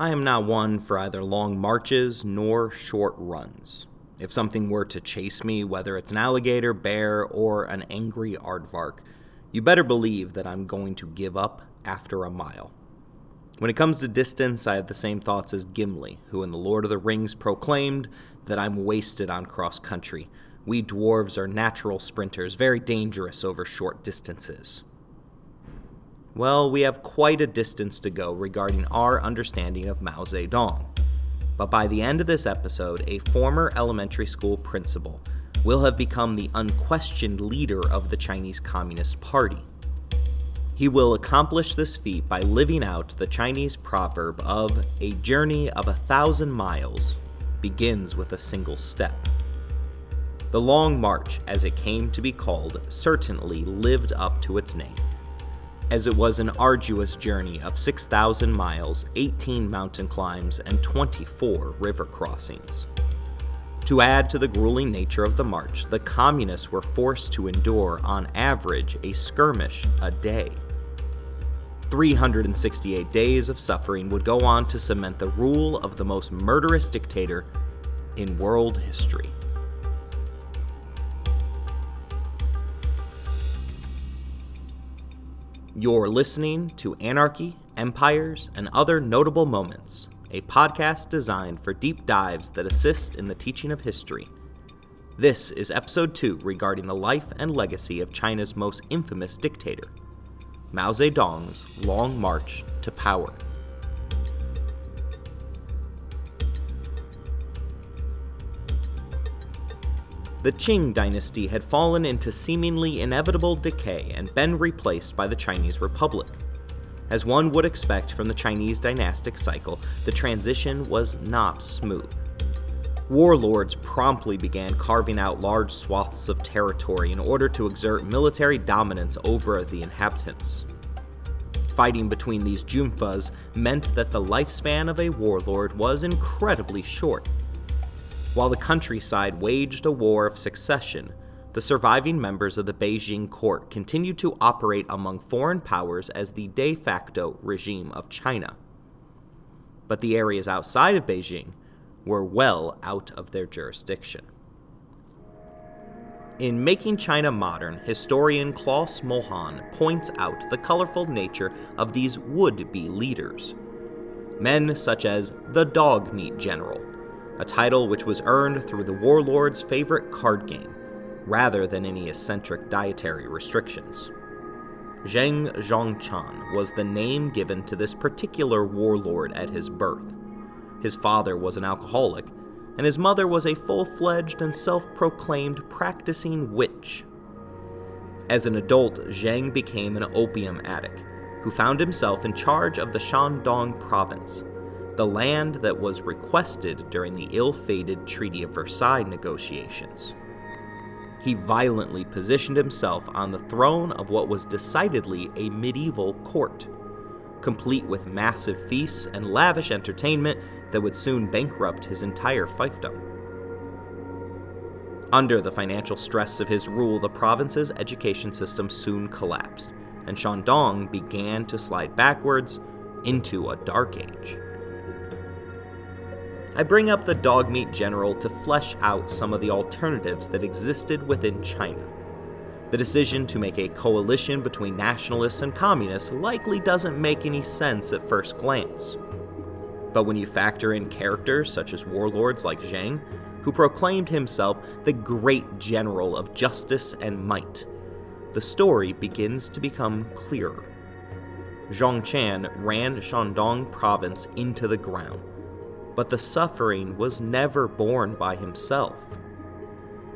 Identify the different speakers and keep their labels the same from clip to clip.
Speaker 1: I am not one for either long marches nor short runs. If something were to chase me, whether it's an alligator, bear, or an angry aardvark, you better believe that I'm going to give up after a mile. When it comes to distance, I have the same thoughts as Gimli, who in The Lord of the Rings proclaimed that I'm wasted on cross country. We dwarves are natural sprinters, very dangerous over short distances. Well, we have quite a distance to go regarding our understanding of Mao Zedong. But by the end of this episode, a former elementary school principal will have become the unquestioned leader of the Chinese Communist Party. He will accomplish this feat by living out the Chinese proverb of a journey of a thousand miles begins with a single step. The Long March, as it came to be called, certainly lived up to its name as it was an arduous journey of 6,000 miles, 18 mountain climbs, and 24 river crossings. To add to the grueling nature of the march, the communists were forced to endure, on average, a skirmish a day. 368 days of suffering would go on to cement the rule of the most murderous dictator in world history. You're listening to Anarchy, Empires, and Other Notable Moments, a podcast designed for deep dives that assist in the teaching of history. This is episode 2 regarding the life and legacy of China's most infamous dictator, Mao Zedong's long march to power. The Qing dynasty had fallen into seemingly inevitable decay and been replaced by the Chinese Republic. As one would expect from the Chinese dynastic cycle, the transition was not smooth. Warlords promptly began carving out large swaths of territory in order to exert military dominance over the inhabitants. Fighting between these junfas meant that the lifespan of a warlord was incredibly short, while the countryside waged a war of succession, the surviving members of the Beijing court continued to operate among foreign powers as the de facto regime of China. But the areas outside of Beijing were well out of their jurisdiction. In Making China Modern, historian Klaus Mühlhahn points out the colorful nature of these would be leaders. Men such as the Dog Meat General, a title which was earned through the warlord's favorite card game, rather than any eccentric dietary restrictions. Zhang Zongchang was the name given to this particular warlord at his birth. His father was an alcoholic, and his mother was a full fledged and self proclaimed practicing witch. As an adult, Zheng became an opium addict who found himself in charge of the Shandong province, the land that was requested during the ill fated Treaty of Versailles negotiations. He violently positioned himself on the throne of what was decidedly a medieval court, complete with massive feasts and lavish entertainment that would soon bankrupt his entire fiefdom. Under the financial stress of his rule, the province's education system soon collapsed, and Shandong began to slide backwards into a dark age. I bring up the dog meat general to flesh out some of the alternatives that existed within China. The decision to make a coalition between nationalists and communists likely doesn't make any sense at first glance. But when you factor in characters such as warlords like Zhang, who proclaimed himself the great general of justice and might, the story begins to become clearer. Zongchang ran Shandong province into the ground, but the suffering was never borne by himself.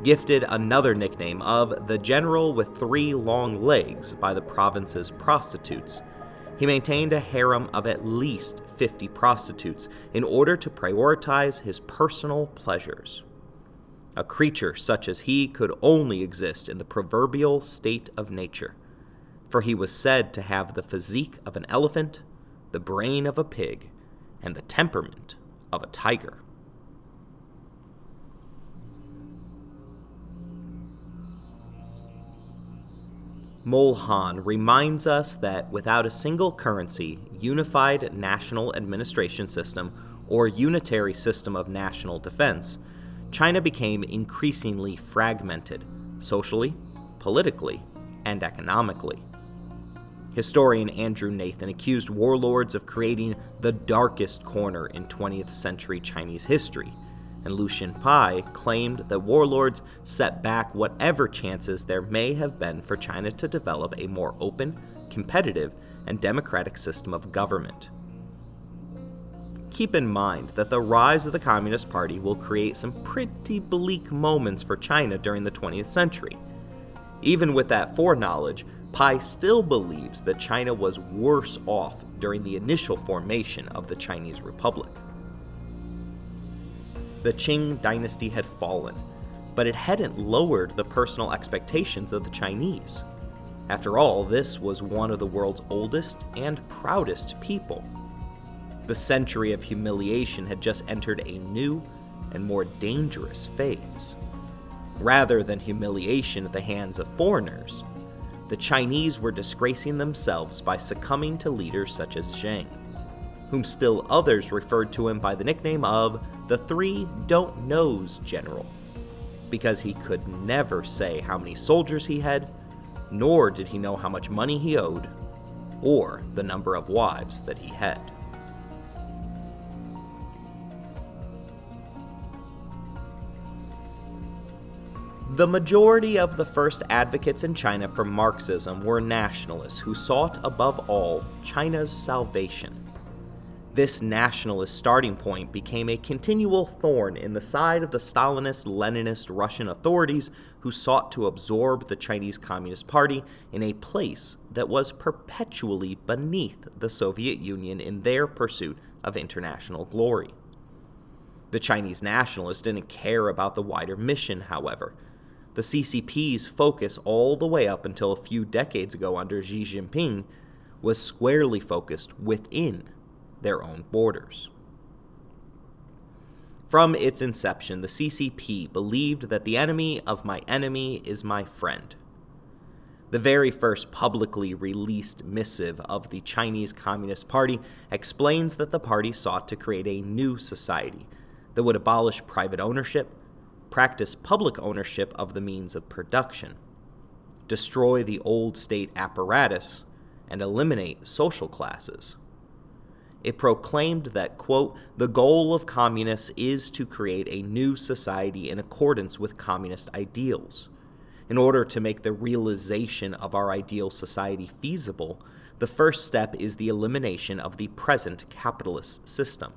Speaker 1: Gifted another nickname of the General with Three Long Legs by the province's prostitutes, he maintained a harem of at least 50 prostitutes in order to prioritize his personal pleasures. A creature such as he could only exist in the proverbial state of nature, for he was said to have the physique of an elephant, the brain of a pig, and the temperament of a tiger. Mühlhahn reminds us that without a single currency, unified national administration system or unitary system of national defense, China became increasingly fragmented socially, politically, and economically. Historian Andrew Nathan accused warlords of creating the darkest corner in 20th century Chinese history, and Lucian Pye claimed that warlords set back whatever chances there may have been for China to develop a more open, competitive, and democratic system of government. Keep in mind that the rise of the Communist Party will create some pretty bleak moments for China during the 20th century. Even with that foreknowledge, Pye still believes that China was worse off during the initial formation of the Chinese Republic. The Qing dynasty had fallen, but it hadn't lowered the personal expectations of the Chinese. After all, this was one of the world's oldest and proudest people. The century of humiliation had just entered a new and more dangerous phase. Rather than humiliation at the hands of foreigners, the Chinese were disgracing themselves by succumbing to leaders such as Zheng, whom still others referred to him by the nickname of the Three Don't Knows General, because he could never say how many soldiers he had, nor did he know how much money he owed, or the number of wives that he had. The majority of the first advocates in China for Marxism were nationalists who sought above all China's salvation. This nationalist starting point became a continual thorn in the side of the Stalinist Leninist Russian authorities who sought to absorb the Chinese Communist Party in a place that was perpetually beneath the Soviet Union in their pursuit of international glory. The Chinese nationalists didn't care about the wider mission, however. The CCP's focus all the way up until a few decades ago under Xi Jinping was squarely focused within their own borders. From its inception, the CCP believed that the enemy of my enemy is my friend. The very first publicly released missive of the Chinese Communist Party explains that the party sought to create a new society that would abolish private ownership practice public ownership of the means of production, destroy the old state apparatus, and eliminate social classes. It proclaimed that, quote, the goal of communists is to create a new society in accordance with communist ideals. In order to make the realization of our ideal society feasible, the first step is the elimination of the present capitalist system.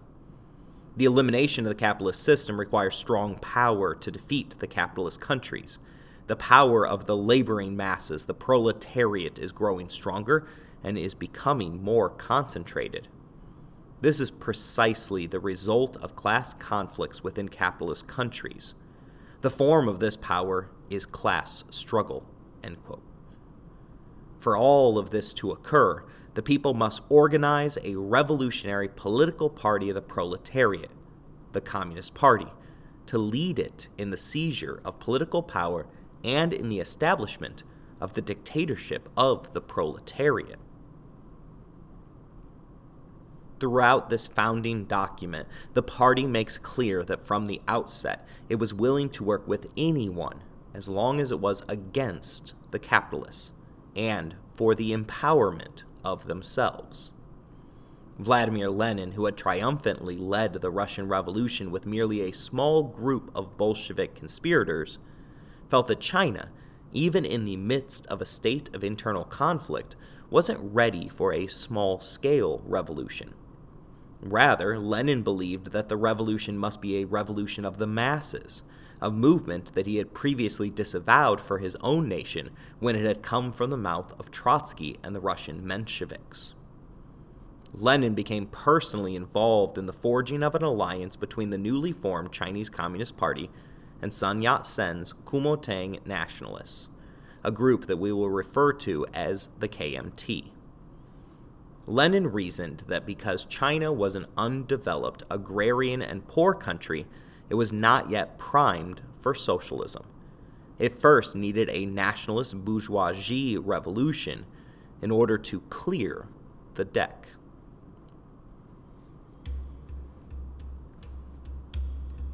Speaker 1: The elimination of the capitalist system requires strong power to defeat the capitalist countries. The power of the laboring masses, the proletariat, is growing stronger and is becoming more concentrated. This is precisely the result of class conflicts within capitalist countries. The form of this power is class struggle. For all of this to occur, the people must organize a revolutionary political party of the proletariat, the Communist Party, to lead it in the seizure of political power and in the establishment of the dictatorship of the proletariat. Throughout this founding document, the party makes clear that from the outset it was willing to work with anyone as long as it was against the capitalists and for the empowerment of themselves. Vladimir Lenin, who had triumphantly led the Russian Revolution with merely a small group of Bolshevik conspirators, felt that China, even in the midst of a state of internal conflict, wasn't ready for a small scale revolution. Rather, Lenin believed that the revolution must be a revolution of the masses, a movement that he had previously disavowed for his own nation when it had come from the mouth of Trotsky and the Russian Mensheviks. Lenin became personally involved in the forging of an alliance between the newly formed Chinese Communist Party and Sun Yat sen's Kuomintang nationalists, a group that we will refer to as the KMT. Lenin reasoned that because China was an undeveloped, agrarian, and poor country, it was not yet primed for socialism. It first needed a nationalist bourgeoisie revolution in order to clear the deck.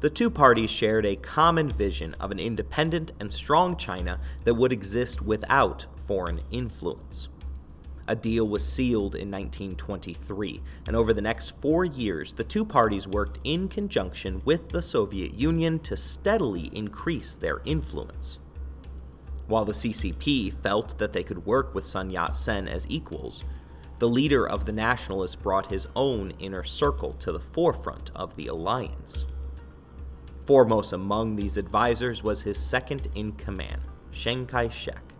Speaker 1: The two parties shared a common vision of an independent and strong China that would exist without foreign influence. A deal was sealed in 1923, and over the next four years, the two parties worked in conjunction with the Soviet Union to steadily increase their influence. While the CCP felt that they could work with Sun Yat sen as equals, the leader of the nationalists brought his own inner circle to the forefront of the alliance. Foremost among these advisors was his second in command, Chiang Kai shek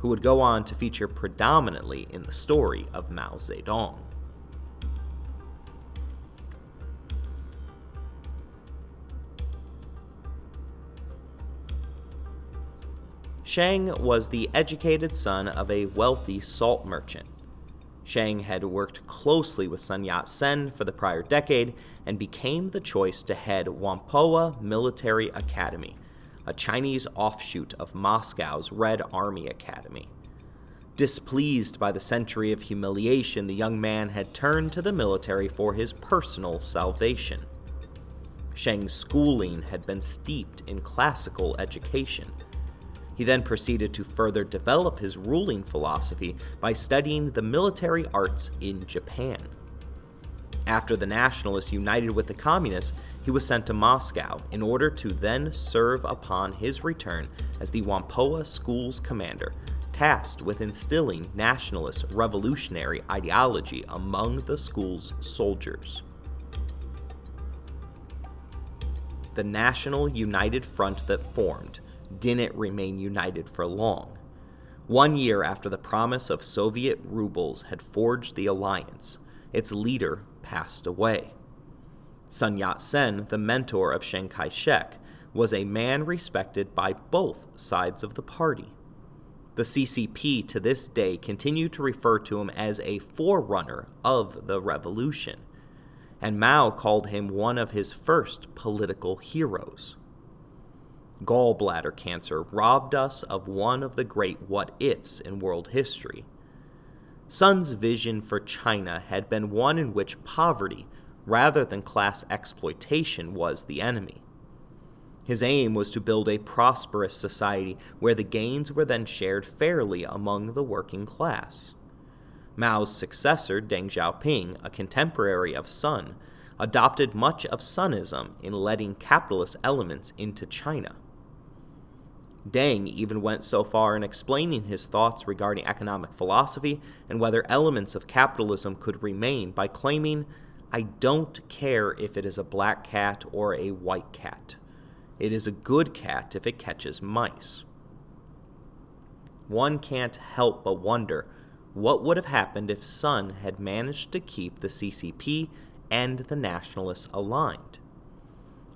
Speaker 1: who would go on to feature predominantly in the story of Mao Zedong. Chiang was the educated son of a wealthy salt merchant. Chiang had worked closely with Sun Yat sen for the prior decade and became the choice to head Whampoa Military Academy, a Chinese offshoot of Moscow's Red Army Academy. Displeased by the century of humiliation, the young man had turned to the military for his personal salvation. Chiang's schooling had been steeped in classical education. He then proceeded to further develop his ruling philosophy by studying the military arts in Japan. After the Nationalists united with the Communists, he was sent to Moscow in order to then serve upon his return as the Whampoa School's commander, tasked with instilling nationalist revolutionary ideology among the school's soldiers. The National United Front that formed didn't remain united for long. One year after the promise of Soviet rubles had forged the alliance, its leader passed away. Sun Yat sen, the mentor of Chiang Kai shek, was a man respected by both sides of the party. The CCP to this day continue to refer to him as a forerunner of the revolution, and Mao called him one of his first political heroes. Gallbladder cancer robbed us of one of the great what ifs in world history Sun's vision for China had been one in which poverty, rather than class exploitation, was the enemy. His aim was to build a prosperous society where the gains were then shared fairly among the working class. Mao's successor, Deng Xiaoping, a contemporary of Sun, adopted much of Sunism in letting capitalist elements into China. Deng even went so far in explaining his thoughts regarding economic philosophy and whether elements of capitalism could remain by claiming, I don't care if it is a black cat or a white cat. It is a good cat if it catches mice. One can't help but wonder what would have happened if Sun had managed to keep the CCP and the Nationalists aligned.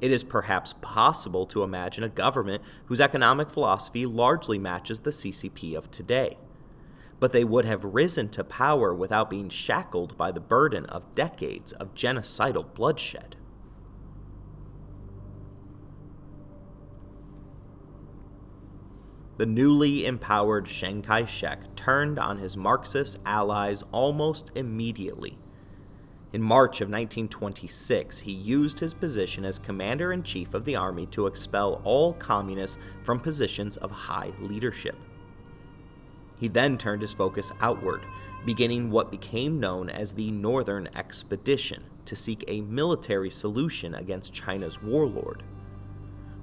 Speaker 1: It is perhaps possible to imagine a government whose economic philosophy largely matches the CCP of today. But they would have risen to power without being shackled by the burden of decades of genocidal bloodshed. The newly empowered Chiang Kai shek turned on his Marxist allies almost immediately in March of 1926, he used his position as commander in chief of the army to expel all communists from positions of high leadership. He then turned his focus outward, beginning what became known as the Northern Expedition to seek a military solution against China's warlord.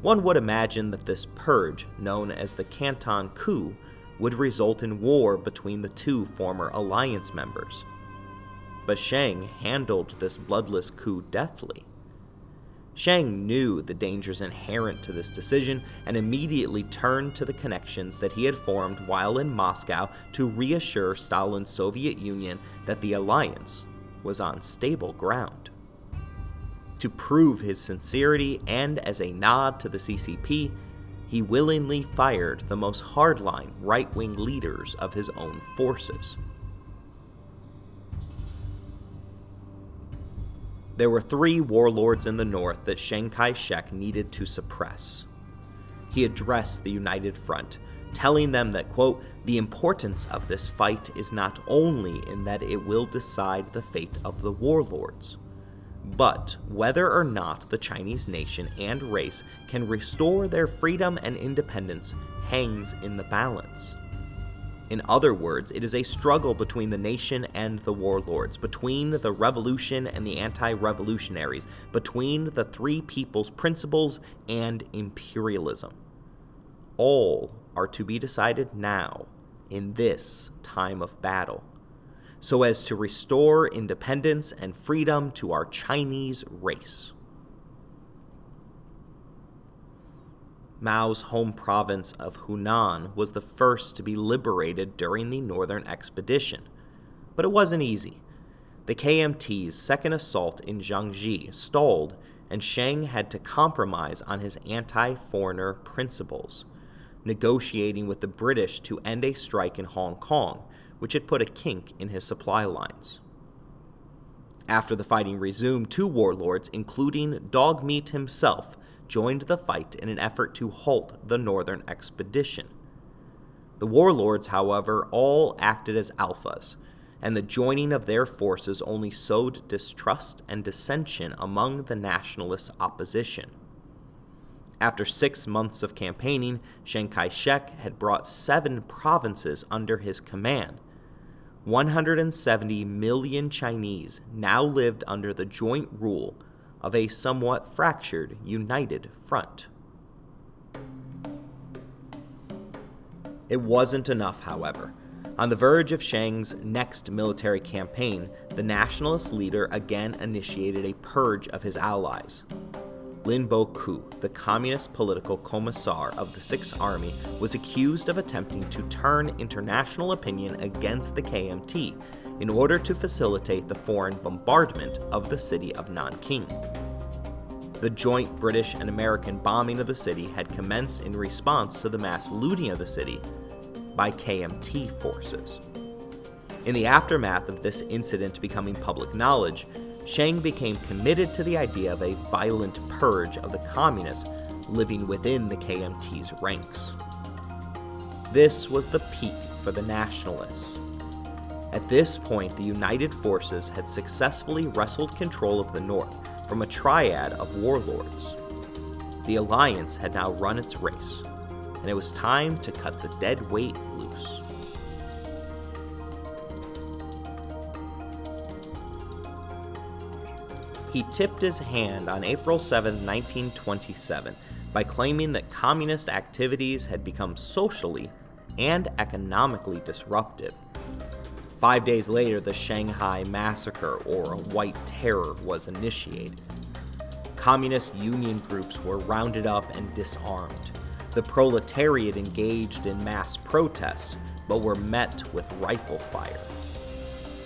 Speaker 1: One would imagine that this purge, known as the Canton Coup, would result in war between the two former alliance members but Chiang handled this bloodless coup deftly. Chiang knew the dangers inherent to this decision and immediately turned to the connections that he had formed while in Moscow to reassure Stalin's Soviet Union that the alliance was on stable ground. To prove his sincerity and as a nod to the CCP, he willingly fired the most hardline right wing leaders of his own forces. There were three warlords in the north that Chiang Kai shek needed to suppress. He addressed the United Front, telling them that, quote, the importance of this fight is not only in that it will decide the fate of the warlords, But whether or not the Chinese nation and race can restore their freedom and independence hangs in the balance. In other words, it is a struggle between the nation and the warlords, between the revolution and the anti revolutionaries, between the three people's principles and imperialism. All are to be decided now, in this time of battle, so as to restore independence and freedom to our Chinese race. Mao's home province of Hunan was the first to be liberated during the Northern Expedition. But it wasn't easy. The KMT's second assault in Jiangxi stalled, and Chiang had to compromise on his anti foreigner principles, negotiating with the British to end a strike in Hong Kong, which had put a kink in his supply lines. After the fighting resumed, two warlords, including Dogmeat himself, joined the fight in an effort to halt the northern expedition. The warlords, however, all acted as alphas, and the joining of their forces only sowed distrust and dissension among the nationalist opposition. After six months of campaigning, Chiang Kai shek had brought seven provinces under his command. 170 million Chinese now lived under the joint rule of a somewhat fractured united front. It wasn't enough, however. On the verge of Chiang's next military campaign, the nationalist leader again initiated a purge of his allies. Lin Boqu, the communist political commissar of the Sixth Army, was accused of attempting to turn international opinion against the KMT in order to facilitate the foreign bombardment of the city of Nanking. The joint British and American bombing of the city had commenced in response to the mass looting of the city by KMT forces. In the aftermath of this incident becoming public knowledge, Chiang became committed to the idea of a violent purge of the communists living within the KMT's ranks. This was the peak for the nationalists. At this point, the United Forces had successfully wrestled control of the North from a triad of warlords. The Alliance had now run its race, and it was time to cut the dead weight loose. He tipped his hand on April 7, 1927, by claiming that communist activities had become socially and economically disruptive Five days later, the Shanghai Massacre, or White Terror, was initiated. Communist union groups were rounded up and disarmed. The proletariat engaged in mass protests, but were met with rifle fire.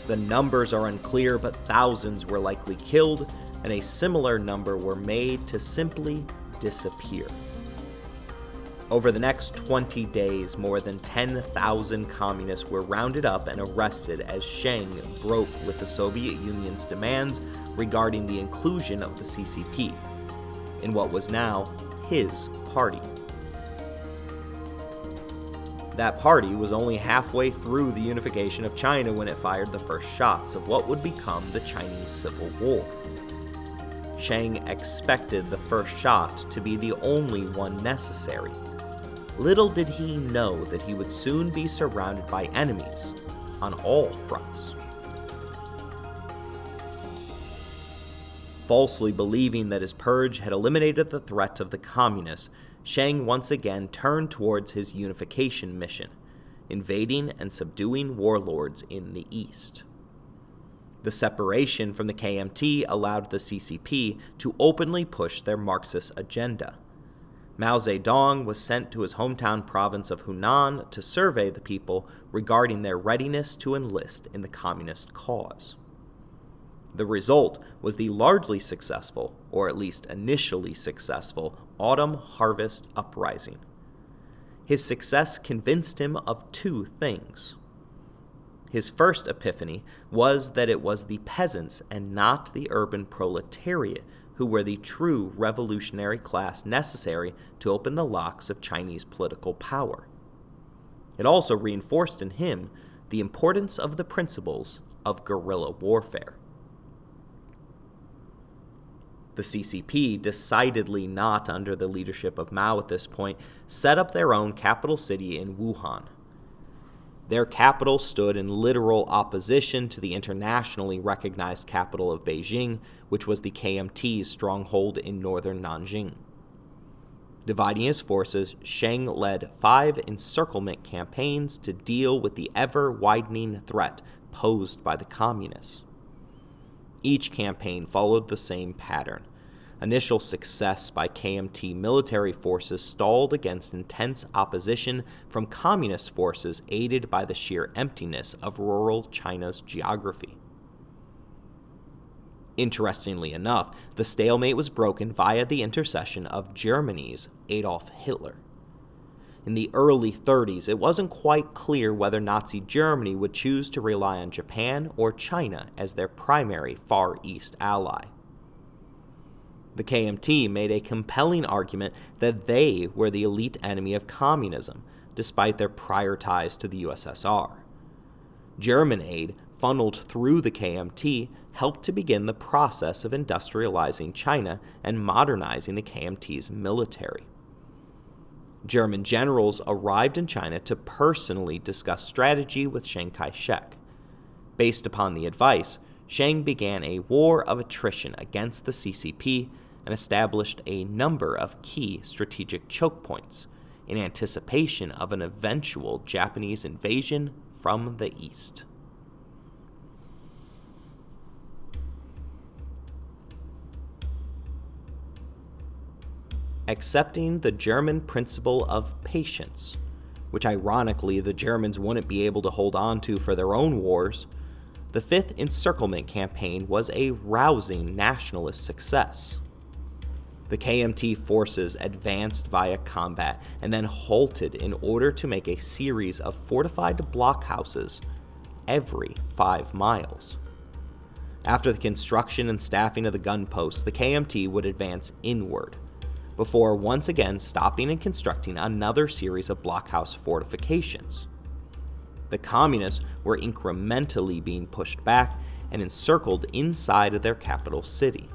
Speaker 1: The numbers are unclear, but thousands were likely killed, and a similar number were made to simply disappear. Over the next 20 days, more than 10,000 communists were rounded up and arrested as Chiang broke with the Soviet Union's demands regarding the inclusion of the CCP in what was now his party. That party was only halfway through the unification of China when it fired the first shots of what would become the Chinese Civil War. Chiang expected the first shot to be the only one necessary Little did he know that he would soon be surrounded by enemies on all fronts. Falsely believing that his purge had eliminated the threat of the communists, Chiang once again turned towards his unification mission, invading and subduing warlords in the east. The separation from the KMT allowed the CCP to openly push their Marxist agenda. Mao Zedong was sent to his hometown province of Hunan to survey the people regarding their readiness to enlist in the communist cause. The result was the largely successful, or at least initially successful, Autumn Harvest Uprising. His success convinced him of two things. His first epiphany was that it was the peasants and not the urban proletariat who were the true revolutionary class necessary to open the locks of Chinese political power. It also reinforced in him the importance of the principles of guerrilla warfare. The CCP, decidedly not under the leadership of Mao at this point, set up their own capital city in Wuhan. Their capital stood in literal opposition to the internationally recognized capital of Beijing, which was the KMT's stronghold in northern Nanjing. Dividing his forces, Chiang led five encirclement campaigns to deal with the ever widening threat posed by the communists. Each campaign followed the same pattern. Initial success by KMT military forces stalled against intense opposition from communist forces aided by the sheer emptiness of rural China's geography. Interestingly enough, the stalemate was broken via the intercession of Germany's Adolf Hitler. In the early 30s, it wasn't quite clear whether Nazi Germany would choose to rely on Japan or China as their primary Far East ally. The KMT made a compelling argument that they were the elite enemy of communism, despite their prior ties to the USSR. German aid funneled through the KMT helped to begin the process of industrializing China and modernizing the KMT's military. German generals arrived in China to personally discuss strategy with Chiang Kai shek. Based upon the advice, Chiang began a war of attrition against the CCP and established a number of key strategic choke points in anticipation of an eventual Japanese invasion from the east. accepting the German principle of patience, which ironically the Germans wouldn't be able to hold on to for their own wars, the Fifth Encirclement Campaign was a rousing nationalist success. The KMT forces advanced via combat and then halted in order to make a series of fortified blockhouses every five miles. After the construction and staffing of the gun posts, the KMT would advance inward, before once again stopping and constructing another series of blockhouse fortifications. The communists were incrementally being pushed back and encircled inside of their capital city.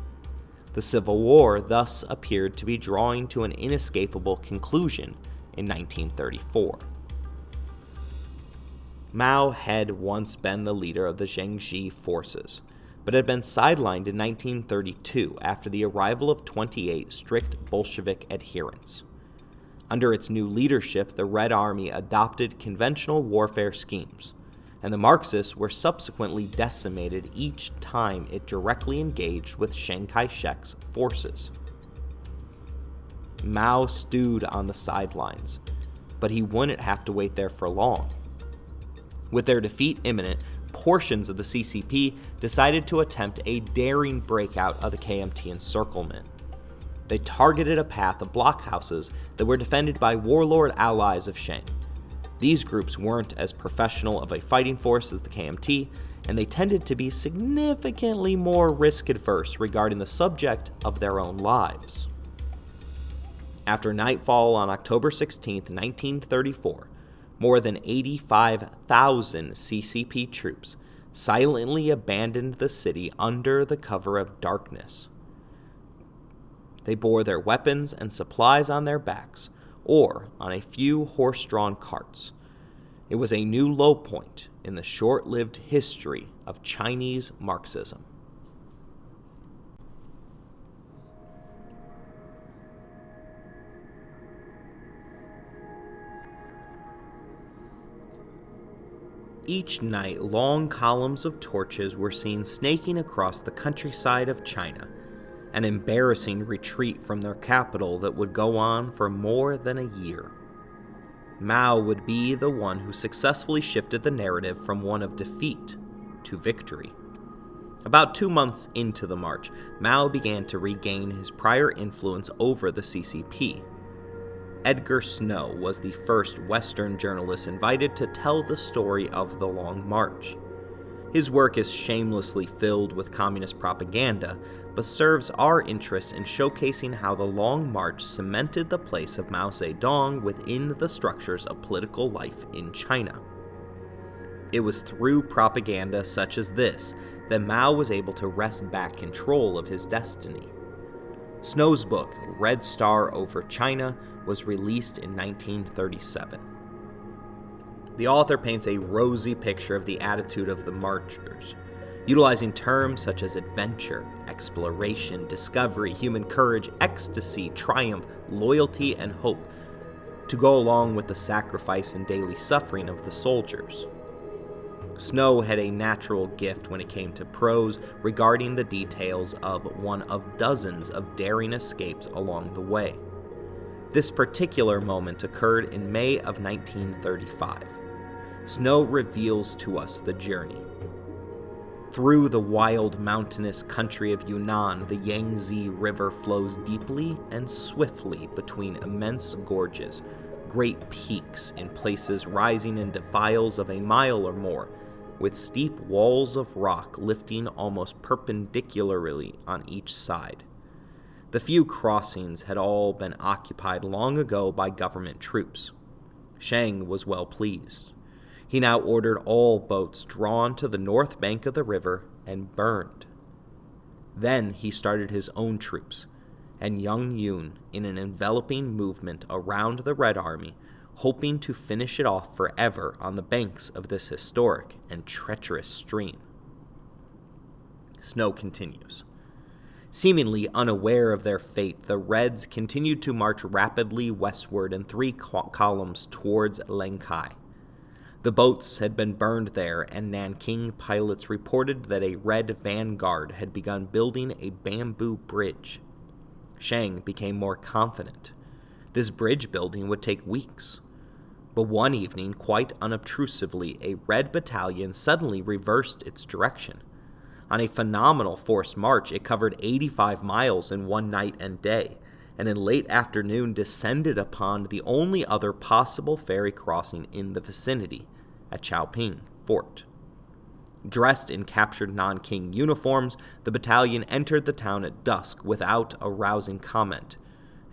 Speaker 1: The Civil War thus appeared to be drawing to an inescapable conclusion in 1934. Mao had once been the leader of the Jiangxi forces, but had been sidelined in 1932 after the arrival of 28 strict Bolshevik adherents. Under its new leadership, the Red Army adopted conventional warfare schemes, and the Marxists were subsequently decimated each time it directly engaged with Chiang Kai shek's forces. Mao stewed on the sidelines, but he wouldn't have to wait there for long. With their defeat imminent, portions of the CCP decided to attempt a daring breakout of the KMT encirclement. They targeted a path of blockhouses that were defended by warlord allies of Chiang. These groups weren't as professional of a fighting force as the KMT, and they tended to be significantly more risk adverse regarding the subject of their own lives. After nightfall on October 16, 1934, more than 85,000 CCP troops silently abandoned the city under the cover of darkness. They bore their weapons and supplies on their backs or on a few horse drawn carts. It was a new low point in the short lived history of Chinese Marxism. Each night, long columns of torches were seen snaking across the countryside of China, an embarrassing retreat from their capital that would go on for more than a year. Mao would be the one who successfully shifted the narrative from one of defeat to victory. About two months into the march, Mao began to regain his prior influence over the CCP Edgar Snow was the first Western journalist invited to tell the story of the Long March. His work is shamelessly filled with communist propaganda, but serves our interests in showcasing how the Long March cemented the place of Mao Zedong within the structures of political life in China. It was through propaganda such as this that Mao was able to wrest back control of his destiny. Snow's book, Red Star Over China, was released in 1937. The author paints a rosy picture of the attitude of the marchers, utilizing terms such as adventure, exploration, discovery, human courage, ecstasy, triumph, loyalty, and hope to go along with the sacrifice and daily suffering of the soldiers. Snow had a natural gift when it came to prose regarding the details of one of dozens of daring escapes along the way. This particular moment occurred in May of 1935. Snow reveals to us the journey. Through the wild mountainous country of Yunnan, the Yangtze River flows deeply and swiftly between immense gorges, great peaks in places rising in defiles of a mile or more, with steep walls of rock lifting almost perpendicularly on each side. The few crossings had all been occupied long ago by government troops. Chiang was well pleased. He now ordered all boats drawn to the north bank of the river and burned. Then he started his own troops, and Young Yun in an enveloping movement around the Red Army hoping to finish it off forever on the banks of this historic and treacherous stream. Snow continues. Seemingly unaware of their fate, the Reds continued to march rapidly westward in three columns towards Lengkai. The boats had been burned there, and Nanking pilots reported that a Red vanguard had begun building a bamboo bridge. Chiang became more confident. This bridge building would take weeks. But one evening, quite unobtrusively, a red battalion suddenly reversed its direction. On a phenomenal forced march, it covered 85 miles in one night and day, and in late afternoon descended upon the only other possible ferry crossing in the vicinity, at Chowping Fort. Dressed in captured Nanking uniforms, the battalion entered the town at dusk without arousing comment,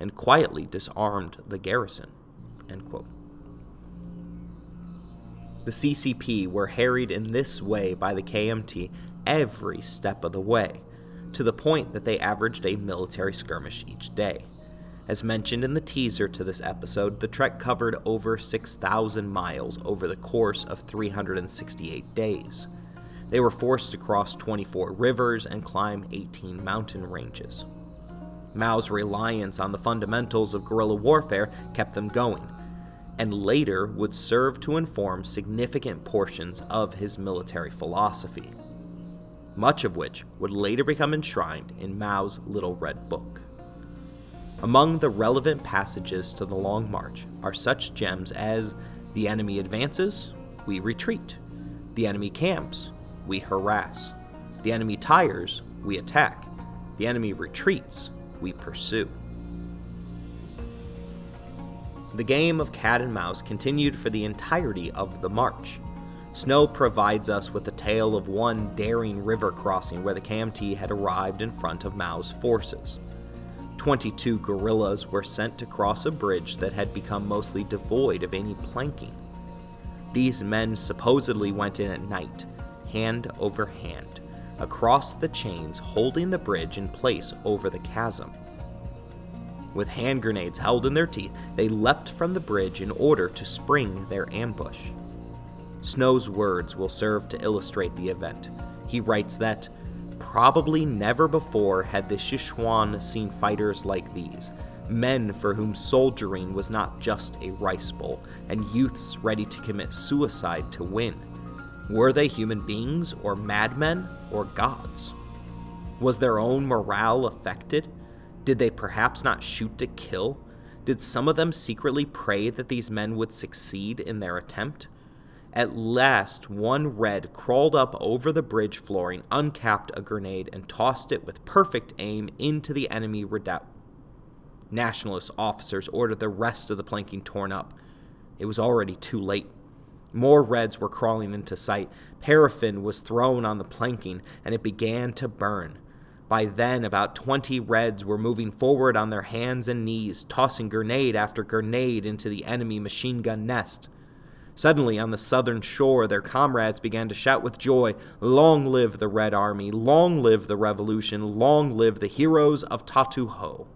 Speaker 1: and quietly disarmed the garrison. The CCP were harried in this way by the KMT every step of the way, to the point that they averaged a military skirmish each day. As mentioned in the teaser to this episode, the trek covered over 6,000 miles over the course of 368 days. They were forced to cross 24 rivers and climb 18 mountain ranges. Mao's reliance on the fundamentals of guerrilla warfare kept them going, and later would serve to inform significant portions of his military philosophy, much of which would later become enshrined in Mao's Little Red Book. Among the relevant passages to the Long March are such gems as The enemy advances, we retreat. The enemy camps, we harass. The enemy tires, we attack. The enemy retreats, we pursue. The game of cat and mouse continued for the entirety of the march. Snow provides us with a tale of one daring river crossing where the KMT had arrived in front of Mao's forces. 22 guerrillas were sent to cross a bridge that had become mostly devoid of any planking. These men supposedly went in at night, hand over hand, across the chains holding the bridge in place over the chasm. With hand grenades held in their teeth, they leapt from the bridge in order to spring their ambush. Snow's words will serve to illustrate the event. He writes that, Probably never before had the Sichuan seen fighters like these, men for whom soldiering was not just a rice bowl, and youths ready to commit suicide to win. Were they human beings, or madmen, or gods? Was their own morale affected? Did they perhaps not shoot to kill? Did some of them secretly pray that these men would succeed in their attempt? At last, one red crawled up over the bridge flooring, uncapped a grenade, and tossed it with perfect aim into the enemy redoubt. Nationalist officers ordered the rest of the planking torn up. It was already too late. More Reds were crawling into sight. Paraffin was thrown on the planking, and it began to burn. By then, about 20 Reds were moving forward on their hands and knees, tossing grenade after grenade into the enemy machine gun nest. Suddenly, on the southern shore, their comrades began to shout with joy Long live the Red Army! Long live the Revolution! Long live the heroes of Tatu Ho!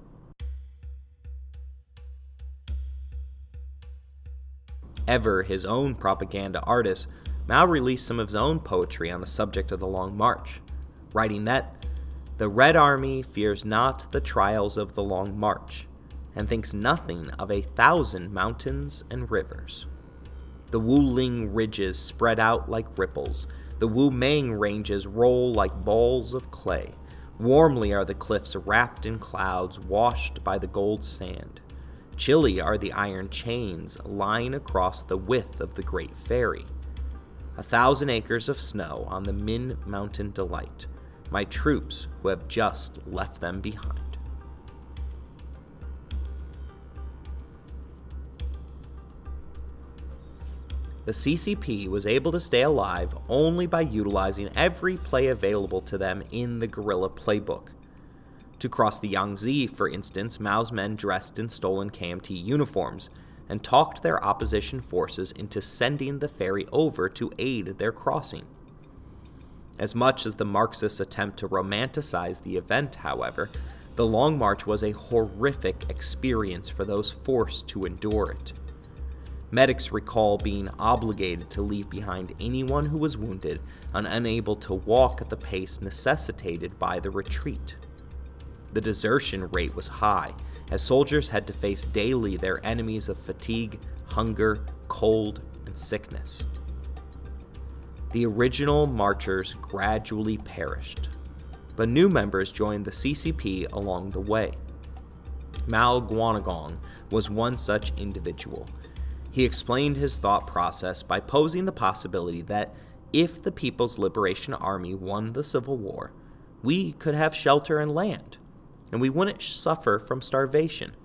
Speaker 1: Ever his own propaganda artist, Mao released some of his own poetry on the subject of the Long March, writing that the Red Army fears not the trials of the Long March, and thinks nothing of a thousand mountains and rivers. The Wuling ridges spread out like ripples. The Wu Meng ranges roll like balls of clay. Warmly are the cliffs wrapped in clouds, washed by the gold sand. Chilly are the iron chains lying across the width of the great ferry. A thousand acres of snow on the Min Mountain delight, my troops who have just left them behind. The CCP was able to stay alive only by utilizing every play available to them in the guerrilla playbook. To cross the Yangtze, for instance, Mao's men dressed in stolen KMT uniforms and talked their opposition forces into sending the ferry over to aid their crossing. As much as the Marxists attempt to romanticize the event, however, the Long March was a horrific experience for those forced to endure it. Medics recall being obligated to leave behind anyone who was wounded and unable to walk at the pace necessitated by the retreat. The desertion rate was high, as soldiers had to face daily their enemies of fatigue, hunger, cold, and sickness. The original marchers gradually perished, but new members joined the CCP along the way. Mao Guanagong was one such individual he explained his thought process by posing the possibility that if the People's Liberation Army won the Civil War, we could have shelter and land, and we wouldn't suffer from starvation,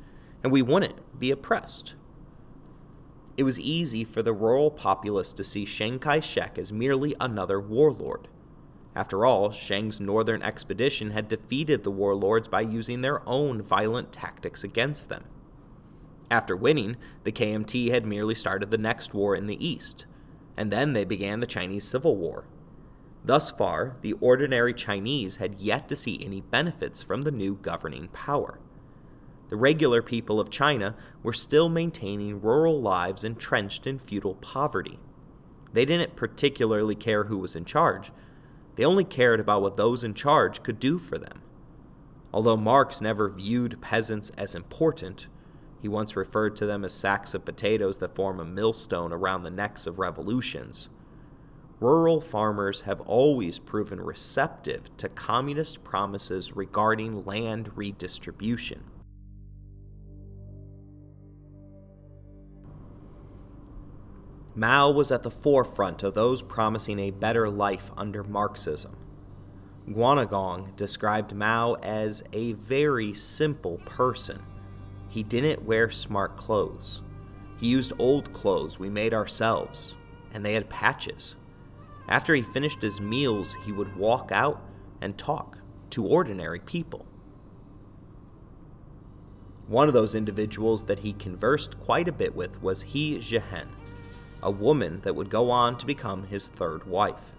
Speaker 1: and we wouldn't be oppressed. It was easy for the rural populace to see Chiang Kai shek as merely another warlord. After all, Chiang's northern expedition had defeated the warlords by using their own violent tactics against them. After winning, the KMT had merely started the next war in the east, and then they began the Chinese Civil War. Thus far, the ordinary Chinese had yet to see any benefits from the new governing power. The regular people of China were still maintaining rural lives entrenched in feudal poverty. They didn't particularly care who was in charge, they only cared about what those in charge could do for them. Although Marx never viewed peasants as important, he once referred to them as sacks of potatoes that form a millstone around the necks of revolutions. Rural farmers have always proven receptive to communist promises regarding land redistribution. Mao was at the forefront of those promising a better life under Marxism. Guanagong described Mao as a very simple person he didn't wear smart clothes. He used old clothes we made ourselves, and they had patches. After he finished his meals, he would walk out and talk to ordinary people. One of those individuals that he conversed quite a bit with was He Zizhen, a woman that would go on to become his third wife.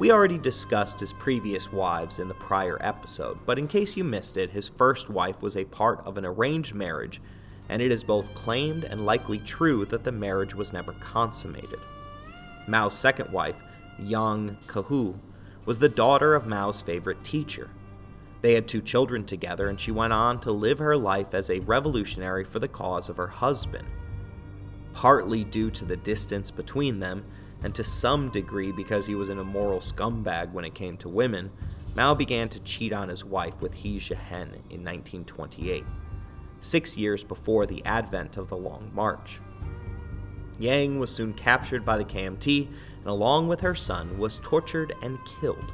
Speaker 1: We already discussed his previous wives in the prior episode, but in case you missed it, his first wife was a part of an arranged marriage, and it is both claimed and likely true that the marriage was never consummated. Mao's second wife, Yang Kaihui, was the daughter of Mao's favorite teacher. They had two children together, and she went on to live her life as a revolutionary for the cause of her husband. Partly due to the distance between them, and to some degree because he was an immoral scumbag when it came to women, Mao began to cheat on his wife with He Zizhen in 1928, six years before the advent of the Long March. Yang was soon captured by the KMT and, along with her son, was tortured and killed.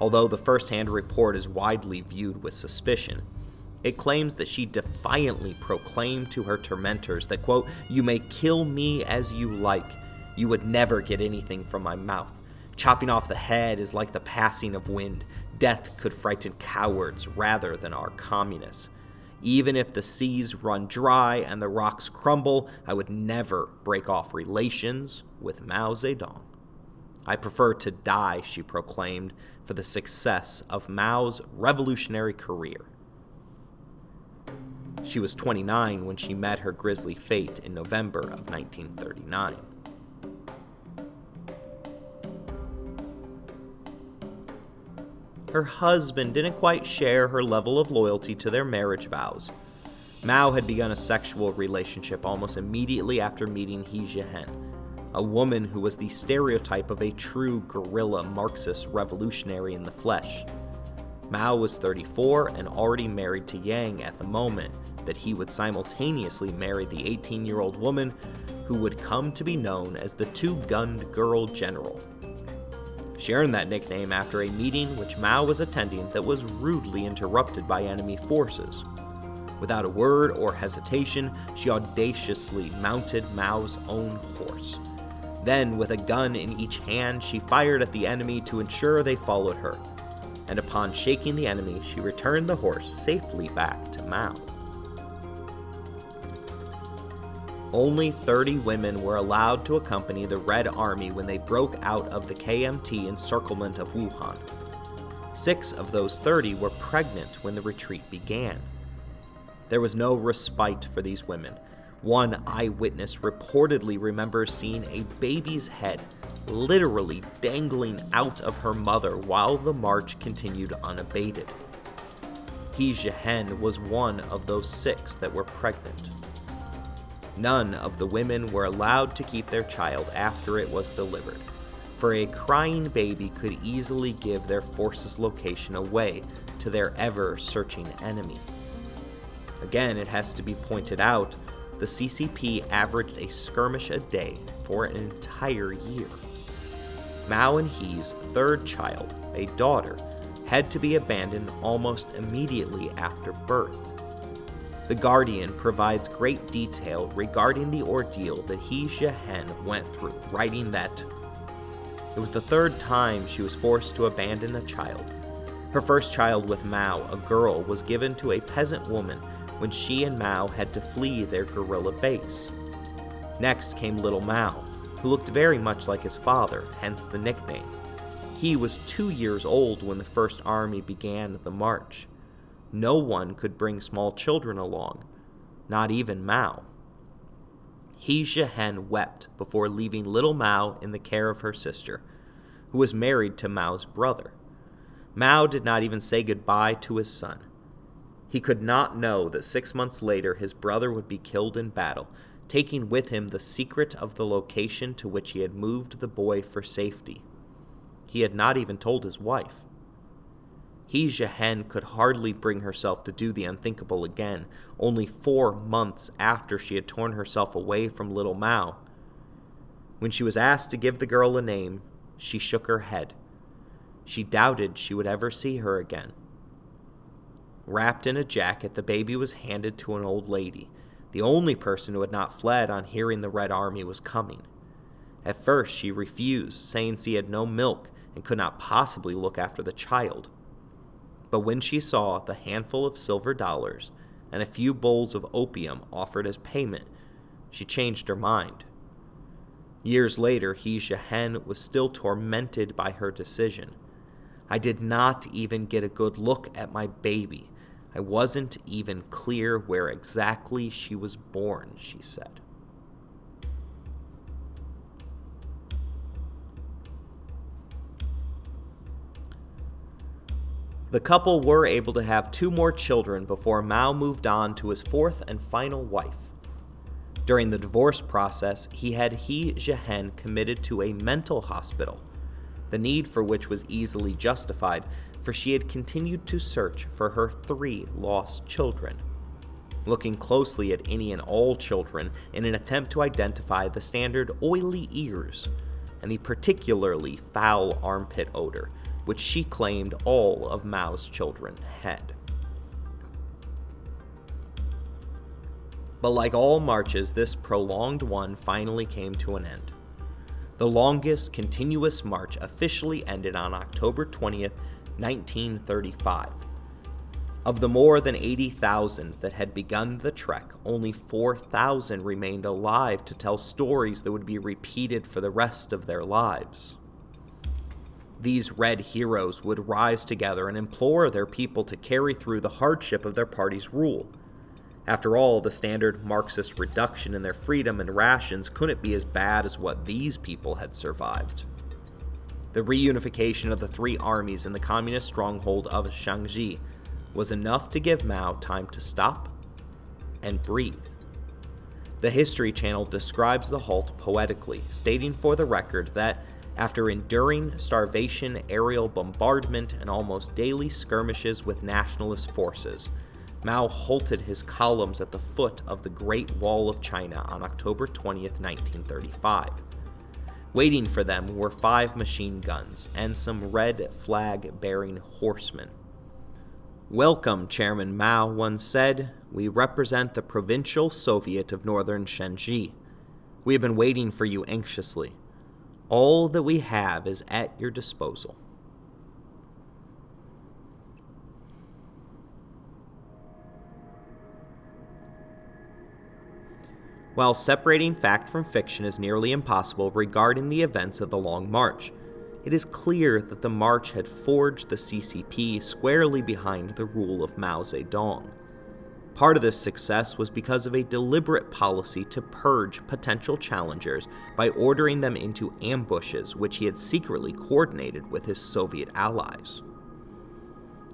Speaker 1: Although the first hand report is widely viewed with suspicion, it claims that she defiantly proclaimed to her tormentors that, quote, You may kill me as you like you would never get anything from my mouth. Chopping off the head is like the passing of wind. Death could frighten cowards rather than our communists. Even if the seas run dry and the rocks crumble, I would never break off relations with Mao Zedong. I prefer to die, she proclaimed, for the success of Mao's revolutionary career. She was 29 when she met her grisly fate in November of 1939. Her husband didn't quite share her level of loyalty to their marriage vows. Mao had begun a sexual relationship almost immediately after meeting He Zizhen, a woman who was the stereotype of a true guerrilla Marxist revolutionary in the flesh. Mao was 34 and already married to Yang at the moment that he would simultaneously marry the 18 year old woman who would come to be known as the Two Gunned Girl General. She earned that nickname after a meeting which Mao was attending that was rudely interrupted by enemy forces. Without a word or hesitation, she audaciously mounted Mao's own horse. Then, with a gun in each hand, she fired at the enemy to ensure they followed her. And upon shaking the enemy, she returned the horse safely back to Mao. Only 30 women were allowed to accompany the Red Army when they broke out of the KMT encirclement of Wuhan. Six of those 30 were pregnant when the retreat began. There was no respite for these women. One eyewitness reportedly remembers seeing a baby's head literally dangling out of her mother while the march continued unabated. He Zizhen was one of those six that were pregnant. None of the women were allowed to keep their child after it was delivered, for a crying baby could easily give their force's location away to their ever searching enemy. Again, it has to be pointed out the CCP averaged a skirmish a day for an entire year. Mao and He's third child, a daughter, had to be abandoned almost immediately after birth. The Guardian provides great detail regarding the ordeal that He Zizhen went through, writing that it was the third time she was forced to abandon a child. Her first child with Mao, a girl, was given to a peasant woman when she and Mao had to flee their guerrilla base. Next came little Mao, who looked very much like his father, hence the nickname. He was two years old when the First Army began the march. No one could bring small children along, not even Mao. He Zizhen wept before leaving little Mao in the care of her sister, who was married to Mao's brother. Mao did not even say goodbye to his son. He could not know that six months later his brother would be killed in battle, taking with him the secret of the location to which he had moved the boy for safety. He had not even told his wife. He, Zizhen, could hardly bring herself to do the unthinkable again, only four months after she had torn herself away from little Mao. When she was asked to give the girl a name, she shook her head. She doubted she would ever see her again. Wrapped in a jacket, the baby was handed to an old lady, the only person who had not fled on hearing the Red Army was coming. At first, she refused, saying she had no milk and could not possibly look after the child. But when she saw the handful of silver dollars and a few bowls of opium offered as payment, she changed her mind. Years later, He Zizhen was still tormented by her decision. I did not even get a good look at my baby. I wasn't even clear where exactly she was born, she said. The couple were able to have two more children before Mao moved on to his fourth and final wife. During the divorce process, he had He Zizhen committed to a mental hospital, the need for which was easily justified, for she had continued to search for her three lost children. Looking closely at any and all children in an attempt to identify the standard oily ears and the particularly foul armpit odor, which she claimed all of Mao's children had. But like all marches, this prolonged one finally came to an end. The longest continuous march officially ended on October 20th, 1935. Of the more than 80,000 that had begun the trek, only 4,000 remained alive to tell stories that would be repeated for the rest of their lives. These red heroes would rise together and implore their people to carry through the hardship of their party's rule. After all, the standard Marxist reduction in their freedom and rations couldn't be as bad as what these people had survived. The reunification of the three armies in the communist stronghold of Shaanxi was enough to give Mao time to stop and breathe. The History Channel describes the halt poetically, stating for the record that after enduring starvation, aerial bombardment, and almost daily skirmishes with nationalist forces, Mao halted his columns at the foot of the Great Wall of China on October 20, 1935. Waiting for them were five machine guns and some red flag bearing horsemen. Welcome, Chairman Mao once said. We represent the Provincial Soviet of Northern Shensi. We have been waiting for you anxiously. All that we have is at your disposal. While separating fact from fiction is nearly impossible regarding the events of the Long March, it is clear that the march had forged the CCP squarely behind the rule of Mao Zedong. Part of this success was because of a deliberate policy to purge potential challengers by ordering them into ambushes, which he had secretly coordinated with his Soviet allies.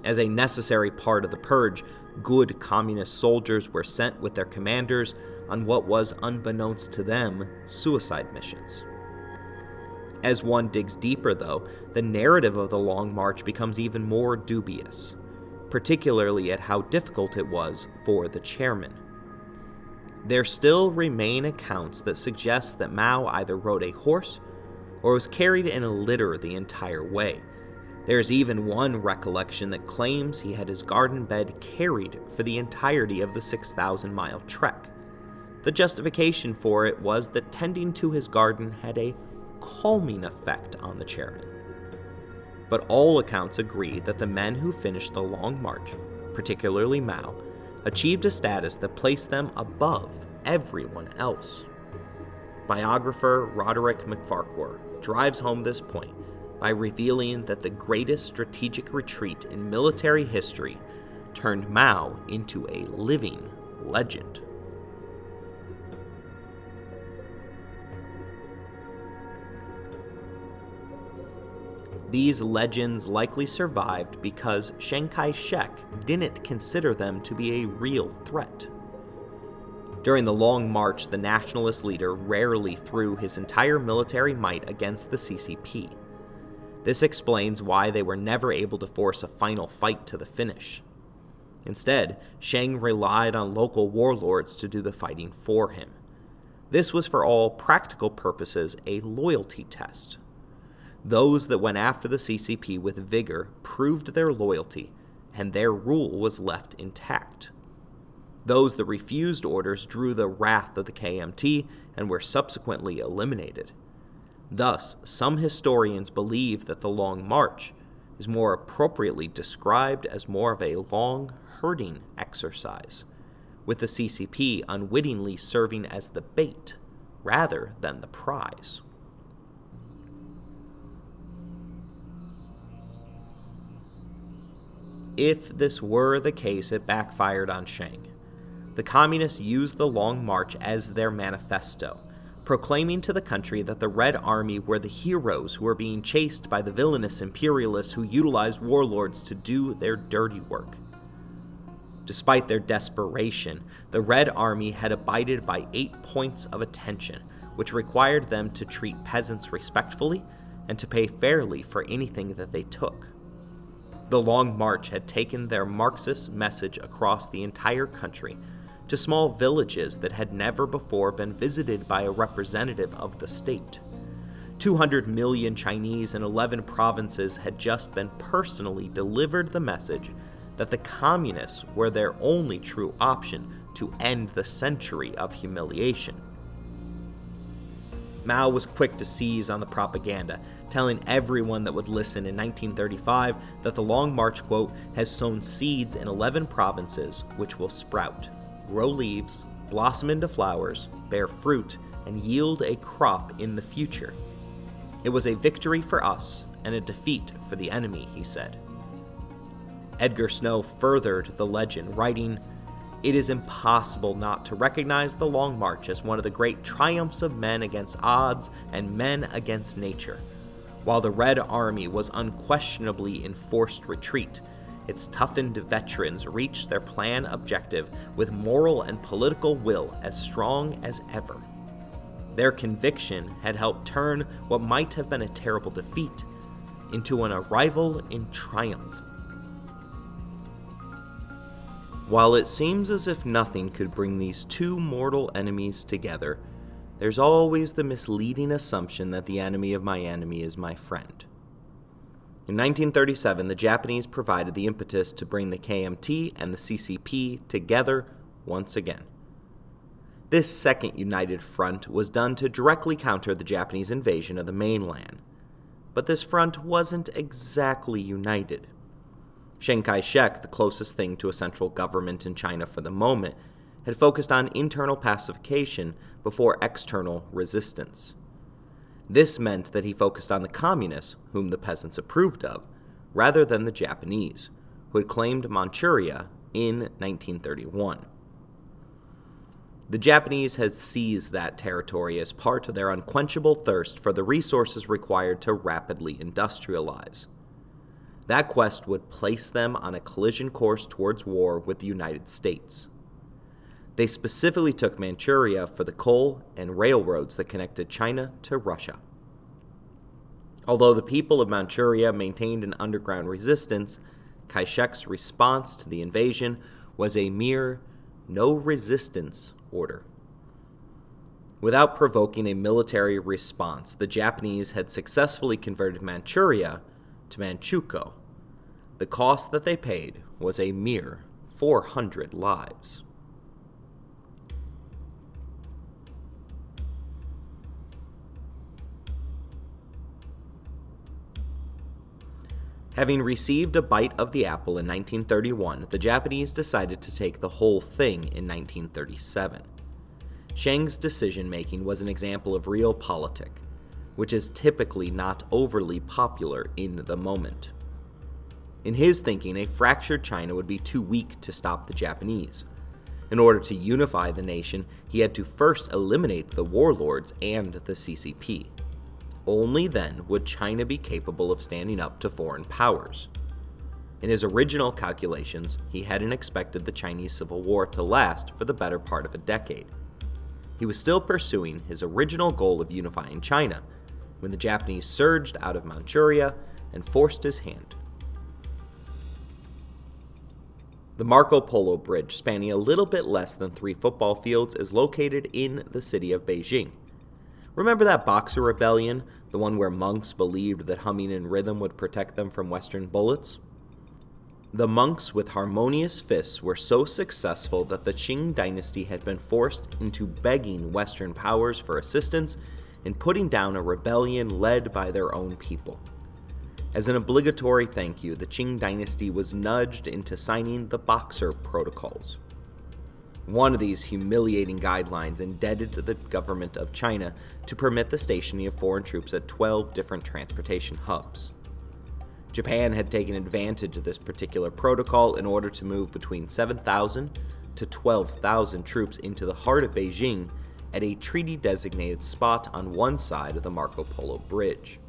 Speaker 1: As a necessary part of the purge, good communist soldiers were sent with their commanders on what was, unbeknownst to them, suicide missions. As one digs deeper, though, the narrative of the Long March becomes even more dubious, particularly at how difficult it was for the chairman. There still remain accounts that suggest that Mao either rode a horse or was carried in a litter the entire way. There is even one recollection that claims he had his garden bed carried for the entirety of the 6,000 mile trek. The justification for it was that tending to his garden had a calming effect on the chairman. But all accounts agree that the men who finished the Long March, particularly Mao, achieved a status that placed them above everyone else. Biographer Roderick MacFarquhar drives home this point by revealing that the greatest strategic retreat in military history turned Mao into a living legend. These legends likely survived because Chiang Kai shek didn't consider them to be a real threat. During the Long March, the nationalist leader rarely threw his entire military might against the CCP. This explains why they were never able to force a final fight to the finish. Instead, Chiang relied on local warlords to do the fighting for him. This was, for all practical purposes, a loyalty test. Those that went after the CCP with vigor proved their loyalty, and their rule was left intact. Those that refused orders drew the wrath of the KMT and were subsequently eliminated. Thus, some historians believe that the Long March is more appropriately described as more of a long herding exercise, with the CCP unwittingly serving as the bait rather than the prize. If this were the case, it backfired on Chiang. The communists used the Long March as their manifesto, proclaiming to the country that the Red Army were the heroes who were being chased by the villainous imperialists who utilized warlords to do their dirty work. Despite their desperation, the Red Army had abided by eight points of attention, which required them to treat peasants respectfully and to pay fairly for anything that they took. The Long March had taken their Marxist message across the entire country to small villages that had never before been visited by a representative of the state. 200 million Chinese in 11 provinces had just been personally delivered the message that the communists were their only true option to end the century of humiliation. Mao was quick to seize on the propaganda, telling everyone that would listen in 1935 that the Long March, quote, has sown seeds in 11 provinces which will sprout, grow leaves, blossom into flowers, bear fruit, and yield a crop in the future. It was a victory for us and a defeat for the enemy, he said. Edgar Snow furthered the legend, writing, It is impossible not to recognize the Long March as one of the great triumphs of men against odds and men against nature. While the Red Army was unquestionably in forced retreat, its toughened veterans reached their plan objective with moral and political will as strong as ever. Their conviction had helped turn what might have been a terrible defeat into an arrival in triumph. While it seems as if nothing could bring these two mortal enemies together, there's always the misleading assumption that the enemy of my enemy is my friend. In 1937, the Japanese provided the impetus to bring the KMT and the CCP together once again. This second united front was done to directly counter the Japanese invasion of the mainland. But this front wasn't exactly united. Chiang Kai shek, the closest thing to a central government in China for the moment, had focused on internal pacification before external resistance. This meant that he focused on the communists, whom the peasants approved of, rather than the Japanese, who had claimed Manchuria in 1931. The Japanese had seized that territory as part of their unquenchable thirst for the resources required to rapidly industrialize. That quest would place them on a collision course towards war with the United States. They specifically took Manchuria for the coal and railroads that connected China to Russia. Although the people of Manchuria maintained an underground resistance, Kai shek's response to the invasion was a mere no resistance order. Without provoking a military response, the Japanese had successfully converted Manchuria to Manchukuo. The cost that they paid was a mere 400 lives. Having received a bite of the apple in 1931, the Japanese decided to take the whole thing in 1937. Chiang's decision making was an example of real realpolitik, which is typically not overly popular in the moment. In his thinking, a fractured China would be too weak to stop the Japanese. In order to unify the nation, he had to first eliminate the warlords and the CCP. Only then would China be capable of standing up to foreign powers. In his original calculations, he hadn't expected the Chinese Civil War to last for the better part of a decade. He was still pursuing his original goal of unifying China when the Japanese surged out of Manchuria and forced his hand. The Marco Polo Bridge, spanning a little bit less than three football fields, is located in the city of Beijing. Remember that Boxer Rebellion, the one where monks believed that humming in rhythm would protect them from Western bullets? The monks with harmonious fists were so successful that the Qing dynasty had been forced into begging Western powers for assistance in putting down a rebellion led by their own people. As an obligatory thank you, the Qing dynasty was nudged into signing the Boxer Protocols. One of these humiliating guidelines indebted the government of China to permit the stationing of foreign troops at 12 different transportation hubs. Japan had taken advantage of this particular protocol in order to move between 7,000 to 12,000 troops into the heart of Beijing at a treaty designated spot on one side of the Marco Polo Bridge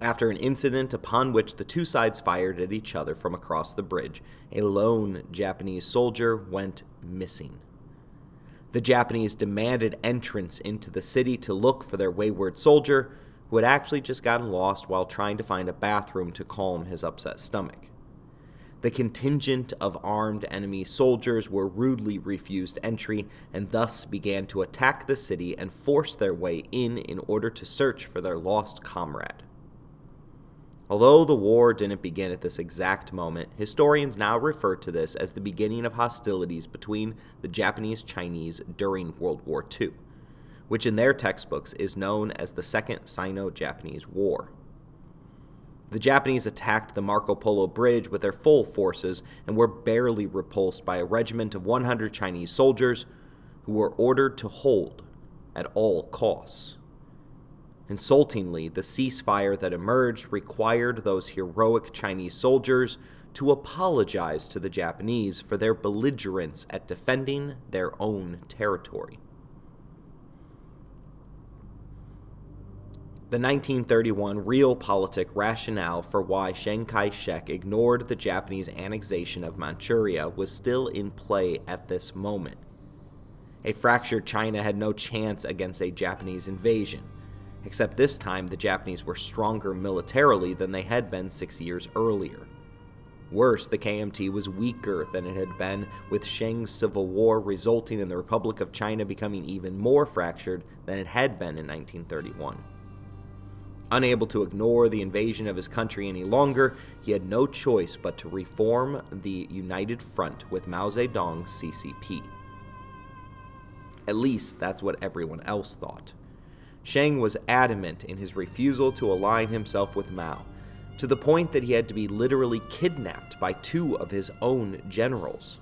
Speaker 1: after an incident upon which the two sides fired at each other from across the bridge. A lone Japanese soldier went missing. The Japanese demanded entrance into the city to look for their wayward soldier, who had actually just gotten lost while trying to find a bathroom to calm his upset stomach. The contingent of armed enemy soldiers were rudely refused entry and thus began to attack the city and force their way in in order to search for their lost comrade. Although the war didn't begin at this exact moment, historians now refer to this as the beginning of hostilities between the Japanese Chinese during World War II, which in their textbooks is known as the Second Sino Japanese War. The Japanese attacked the Marco Polo Bridge with their full forces and were barely repulsed by a regiment of 100 Chinese soldiers who were ordered to hold at all costs. Insultingly, the ceasefire that emerged required those heroic Chinese soldiers to apologize to the Japanese for their belligerence at defending their own territory. The 1931 realpolitik rationale for why Chiang Kai shek ignored the Japanese annexation of Manchuria was still in play at this moment. A fractured China had no chance against a Japanese invasion, except this time the Japanese were stronger militarily than they had been six years earlier. Worse, the KMT was weaker than it had been, with Chiang's civil war resulting in the Republic of China becoming even more fractured than it had been in 1931. Unable to ignore the invasion of his country any longer, he had no choice but to reform the United Front with Mao Zedong's CCP. At least that's what everyone else thought. Chiang was adamant in his refusal to align himself with Mao, to the point that he had to be literally kidnapped by two of his own generals.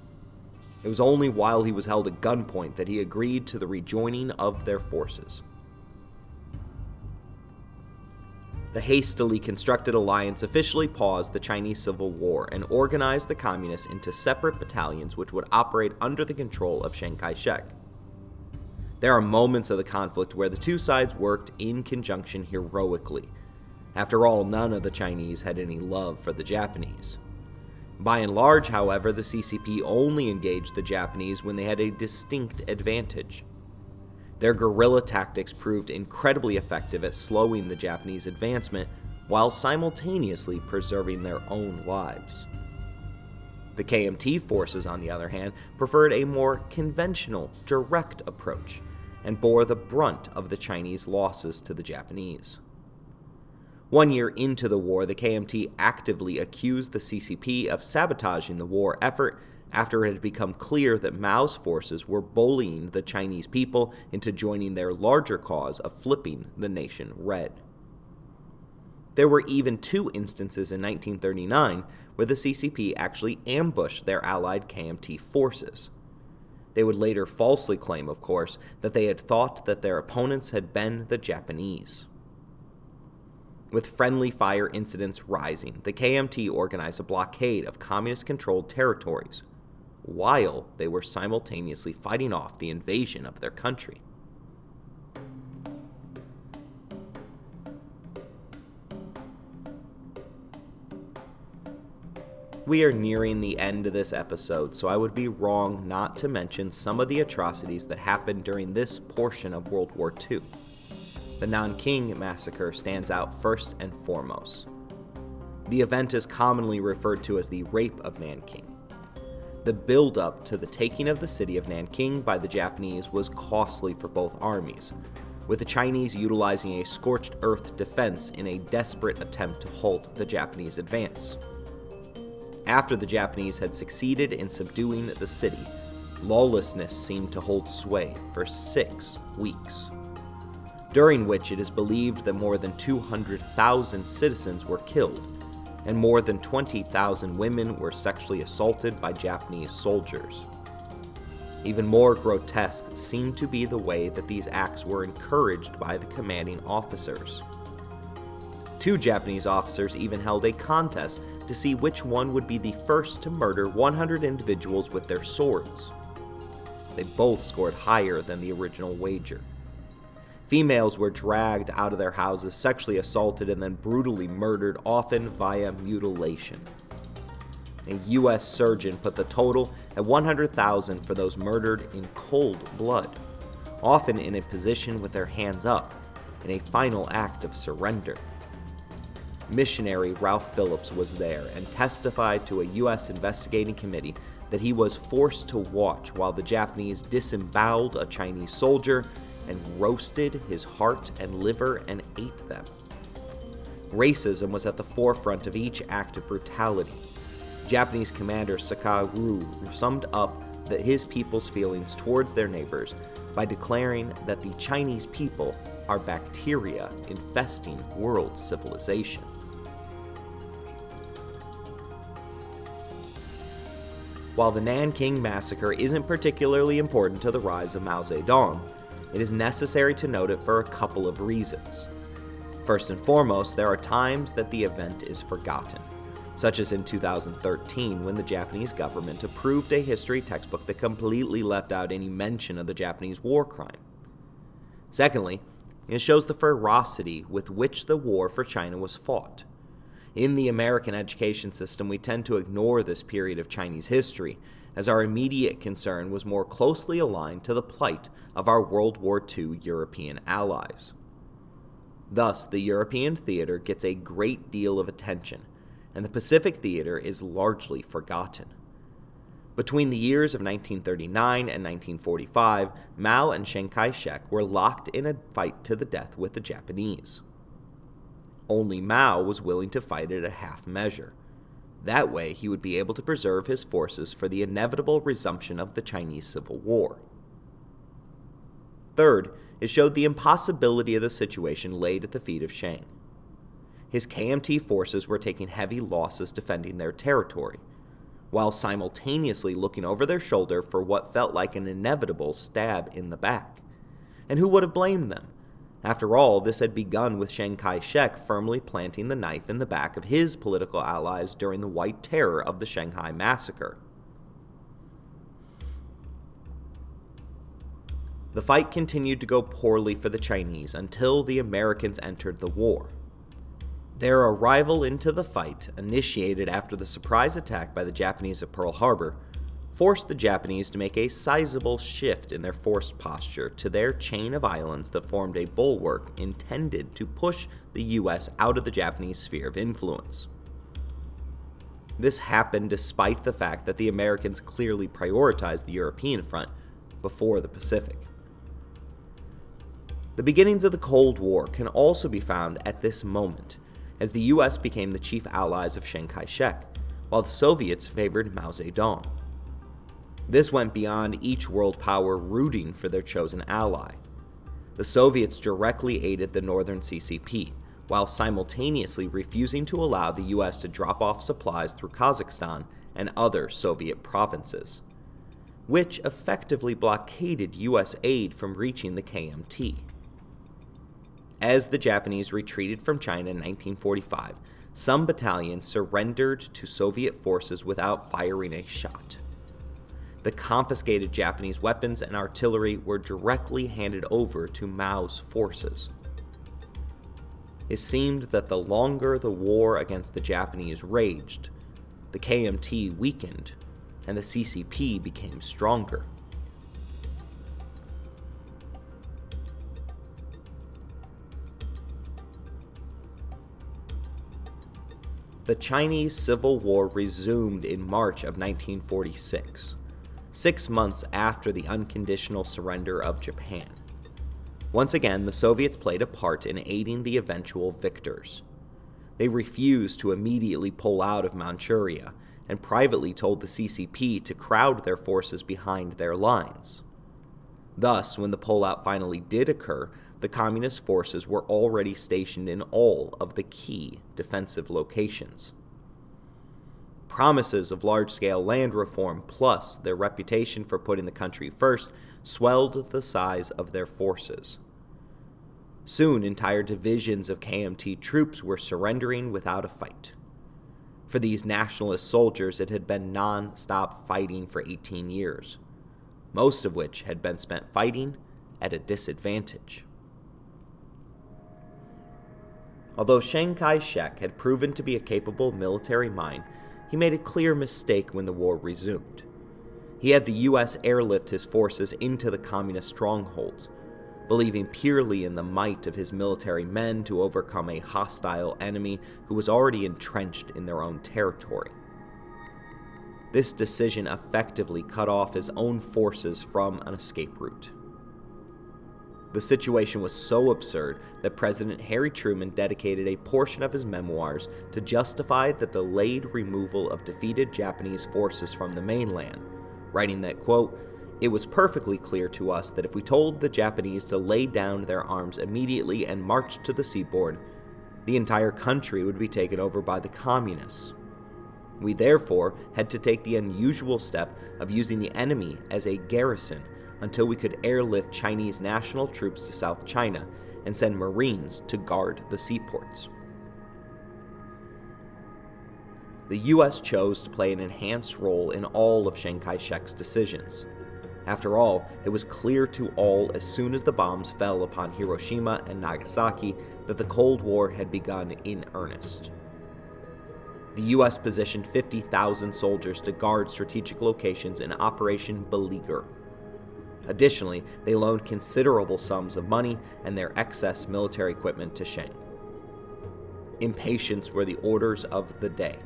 Speaker 1: It was only while he was held at gunpoint that he agreed to the rejoining of their forces. The hastily constructed alliance officially paused the Chinese Civil War and organized the communists into separate battalions which would operate under the control of Chiang Kai shek. There are moments of the conflict where the two sides worked in conjunction heroically. After all, none of the Chinese had any love for the Japanese. By and large, however, the CCP only engaged the Japanese when they had a distinct advantage. Their guerrilla tactics proved incredibly effective at slowing the Japanese advancement while simultaneously preserving their own lives. The KMT forces, on the other hand, preferred a more conventional, direct approach and bore the brunt of the Chinese losses to the Japanese. One year into the war, the KMT actively accused the CCP of sabotaging the war effort after it had become clear that Mao's forces were bullying the Chinese people into joining their larger cause of flipping the nation red. There were even two instances in 1939 where the CCP actually ambushed their allied KMT forces. They would later falsely claim, of course, that they had thought that their opponents had been the Japanese. With friendly fire incidents rising, the KMT organized a blockade of communist controlled territories, while they were simultaneously fighting off the invasion of their country. We are nearing the end of this episode, so I would be wrong not to mention some of the atrocities that happened during this portion of World War II. The Nanking Massacre stands out first and foremost. The event is commonly referred to as the Rape of Nanking. The buildup to the taking of the city of Nanking by the Japanese was costly for both armies, with the Chinese utilizing a scorched earth defense in a desperate attempt to halt the Japanese advance. After the Japanese had succeeded in subduing the city, lawlessness seemed to hold sway for six weeks, during which it is believed that more than 200,000 citizens were killed and more than 20,000 women were sexually assaulted by Japanese soldiers. Even more grotesque seemed to be the way that these acts were encouraged by the commanding officers. Two Japanese officers even held a contest to see which one would be the first to murder 100 individuals with their swords. They both scored higher than the original wager. Females were dragged out of their houses, sexually assaulted, and then brutally murdered, often via mutilation. A U.S. surgeon put the total at 100,000 for those murdered in cold blood, often in a position with their hands up, in a final act of surrender. Missionary Ralph Phillips was there and testified to a U.S. investigating committee that he was forced to watch while the Japanese disemboweled a Chinese soldier and roasted his heart and liver and ate them. Racism was at the forefront of each act of brutality. Japanese commander Sakaru summed up that his people's feelings towards their neighbors by declaring that the Chinese people are bacteria infesting world civilization. While the Nanking Massacre isn't particularly important to the rise of Mao Zedong, it is necessary to note it for a couple of reasons. First and foremost, there are times that the event is forgotten, such as in 2013 when the Japanese government approved a history textbook that completely left out any mention of the Japanese war crime. Secondly, it shows the ferocity with which the war for China was fought. In the American education system, we tend to ignore this period of Chinese history, as our immediate concern was more closely aligned to the plight of our World War II European allies. Thus, the European theater gets a great deal of attention, and the Pacific theater is largely forgotten. Between the years of 1939 and 1945, Mao and Chiang Kai shek were locked in a fight to the death with the Japanese. Only Mao was willing to fight it at half measure. That way, he would be able to preserve his forces for the inevitable resumption of the Chinese Civil War. Third, it showed the impossibility of the situation laid at the feet of Chiang. His KMT forces were taking heavy losses defending their territory, while simultaneously looking over their shoulder for what felt like an inevitable stab in the back. And who would have blamed them? After all, this had begun with Chiang Kai shek firmly planting the knife in the back of his political allies during the White Terror of the Shanghai Massacre. The fight continued to go poorly for the Chinese until the Americans entered the war. Their arrival into the fight, initiated after the surprise attack by the Japanese at Pearl Harbor, forced the Japanese to make a sizable shift in their force posture to their chain of islands that formed a bulwark intended to push the US out of the Japanese sphere of influence. This happened despite the fact that the Americans clearly prioritized the European front before the Pacific. The beginnings of the Cold War can also be found at this moment, as the US became the chief allies of Chiang Kai shek, while the Soviets favored Mao Zedong. This went beyond each world power rooting for their chosen ally. The Soviets directly aided the Northern CCP, while simultaneously refusing to allow the US to drop off supplies through Kazakhstan and other Soviet provinces, which effectively blockaded US aid from reaching the KMT. As the Japanese retreated from China in 1945, some battalions surrendered to Soviet forces without firing a shot the confiscated Japanese weapons and artillery were directly handed over to Mao's forces. It seemed that the longer the war against the Japanese raged, the KMT weakened and the CCP became stronger. The Chinese Civil War resumed in March of 1946 six months after the unconditional surrender of Japan. Once again, the Soviets played a part in aiding the eventual victors. They refused to immediately pull out of Manchuria and privately told the CCP to crowd their forces behind their lines. Thus, when the pullout finally did occur, the communist forces were already stationed in all of the key defensive locations promises of large scale land reform, plus their reputation for putting the country first, swelled the size of their forces. Soon, entire divisions of KMT troops were surrendering without a fight. For these nationalist soldiers, it had been non stop fighting for 18 years, most of which had been spent fighting at a disadvantage. Although Chiang Kai shek had proven to be a capable military mind, he made a clear mistake when the war resumed. He had the US airlift his forces into the communist strongholds, believing purely in the might of his military men to overcome a hostile enemy who was already entrenched in their own territory. This decision effectively cut off his own forces from an escape route. The situation was so absurd that President Harry Truman dedicated a portion of his memoirs to justify the delayed removal of defeated Japanese forces from the mainland, writing that, quote, it was perfectly clear to us that if we told the Japanese to lay down their arms immediately and march to the seaboard, the entire country would be taken over by the communists. We therefore had to take the unusual step of using the enemy as a garrison until we could airlift Chinese national troops to South China and send Marines to guard the seaports. The US chose to play an enhanced role in all of Chiang Kai shek's decisions. After all, it was clear to all as soon as the bombs fell upon Hiroshima and Nagasaki that the Cold War had begun in earnest. The US positioned 50,000 soldiers to guard strategic locations in Operation Beleaguer. Additionally, they loaned considerable sums of money and their excess military equipment to Chiang. Impatience were the orders of the day.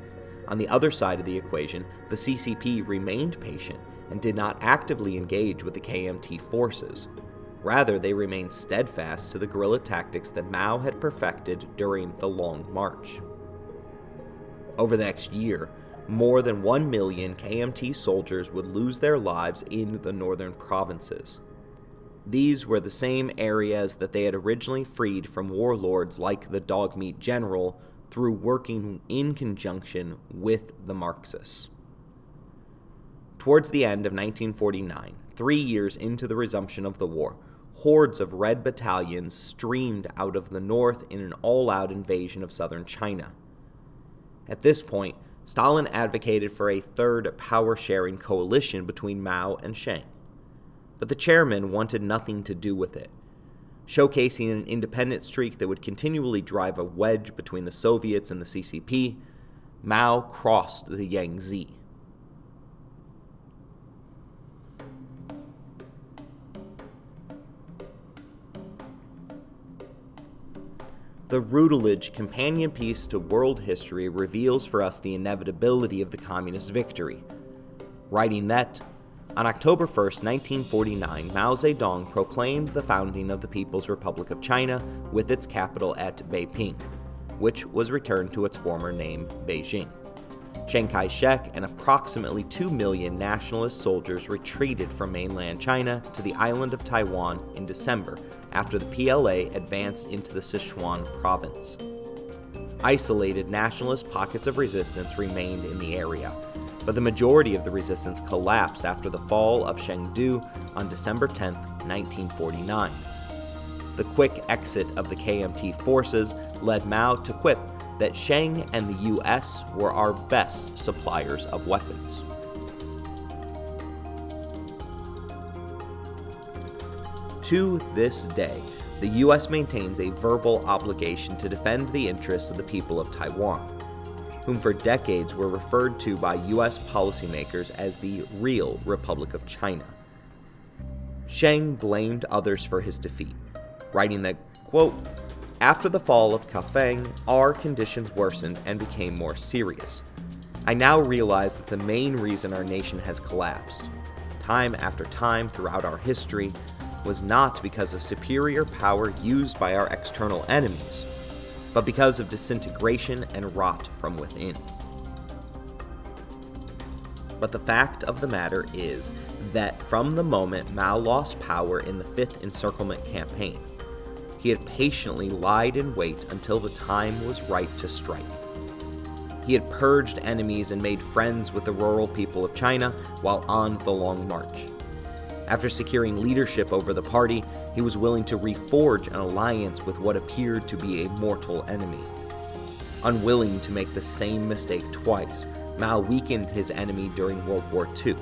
Speaker 1: On the other side of the equation, the CCP remained patient and did not actively engage with the KMT forces. Rather, they remained steadfast to the guerrilla tactics that Mao had perfected during the Long March. Over the next year, more than 1 million KMT soldiers would lose their lives in the northern provinces. These were the same areas that they had originally freed from warlords like the Dogmeat General through working in conjunction with the Marxists. Towards the end of 1949, three years into the resumption of the war, hordes of red battalions streamed out of the north in an all out invasion of southern China. At this point, Stalin advocated for a third power sharing coalition between Mao and Chiang. But the chairman wanted nothing to do with it showcasing an independent streak that would continually drive a wedge between the Soviets and the CCP, Mao crossed the Yangtze. The Routledge companion piece to world history reveals for us the inevitability of the communist victory, writing that on October 1, 1949, Mao Zedong proclaimed the founding of the People's Republic of China with its capital at Beiping, which was returned to its former name, Beijing. Chiang Kai shek and approximately 2 million nationalist soldiers retreated from mainland China to the island of Taiwan in December after the PLA advanced into the Sichuan province. Isolated nationalist pockets of resistance remained in the area, but the majority of the resistance collapsed after the fall of Chengdu on December 10, 1949. The quick exit of the KMT forces led Mao to quip that Chiang and the US were our best suppliers of weapons. To this day, the US maintains a verbal obligation to defend the interests of the people of Taiwan whom for decades were referred to by US policymakers as the real Republic of China. Chiang blamed others for his defeat, writing that, quote, after the fall of Kaifeng, our conditions worsened and became more serious. I now realize that the main reason our nation has collapsed, time after time throughout our history, was not because of superior power used by our external enemies, but because of disintegration and rot from within. But the fact of the matter is that from the moment Mao lost power in the Fifth Encirclement Campaign, he had patiently lied in wait until the time was right to strike. He had purged enemies and made friends with the rural people of China while on the Long March. After securing leadership over the party, he was willing to reforge an alliance with what appeared to be a mortal enemy. Unwilling to make the same mistake twice, Mao weakened his enemy during World War II,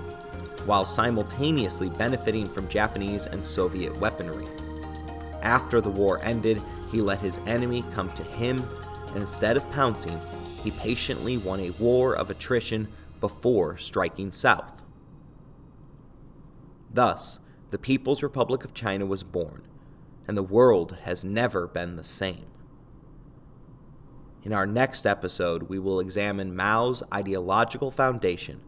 Speaker 1: while simultaneously benefiting from Japanese and Soviet weaponry. After the war ended, he let his enemy come to him, and instead of pouncing, he patiently won a war of attrition before striking south. Thus, the People's Republic of China was born, and the world has never been the same. In our next episode, we will examine Mao's ideological foundation,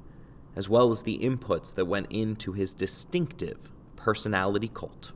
Speaker 1: as well as the inputs that went into his distinctive personality cult.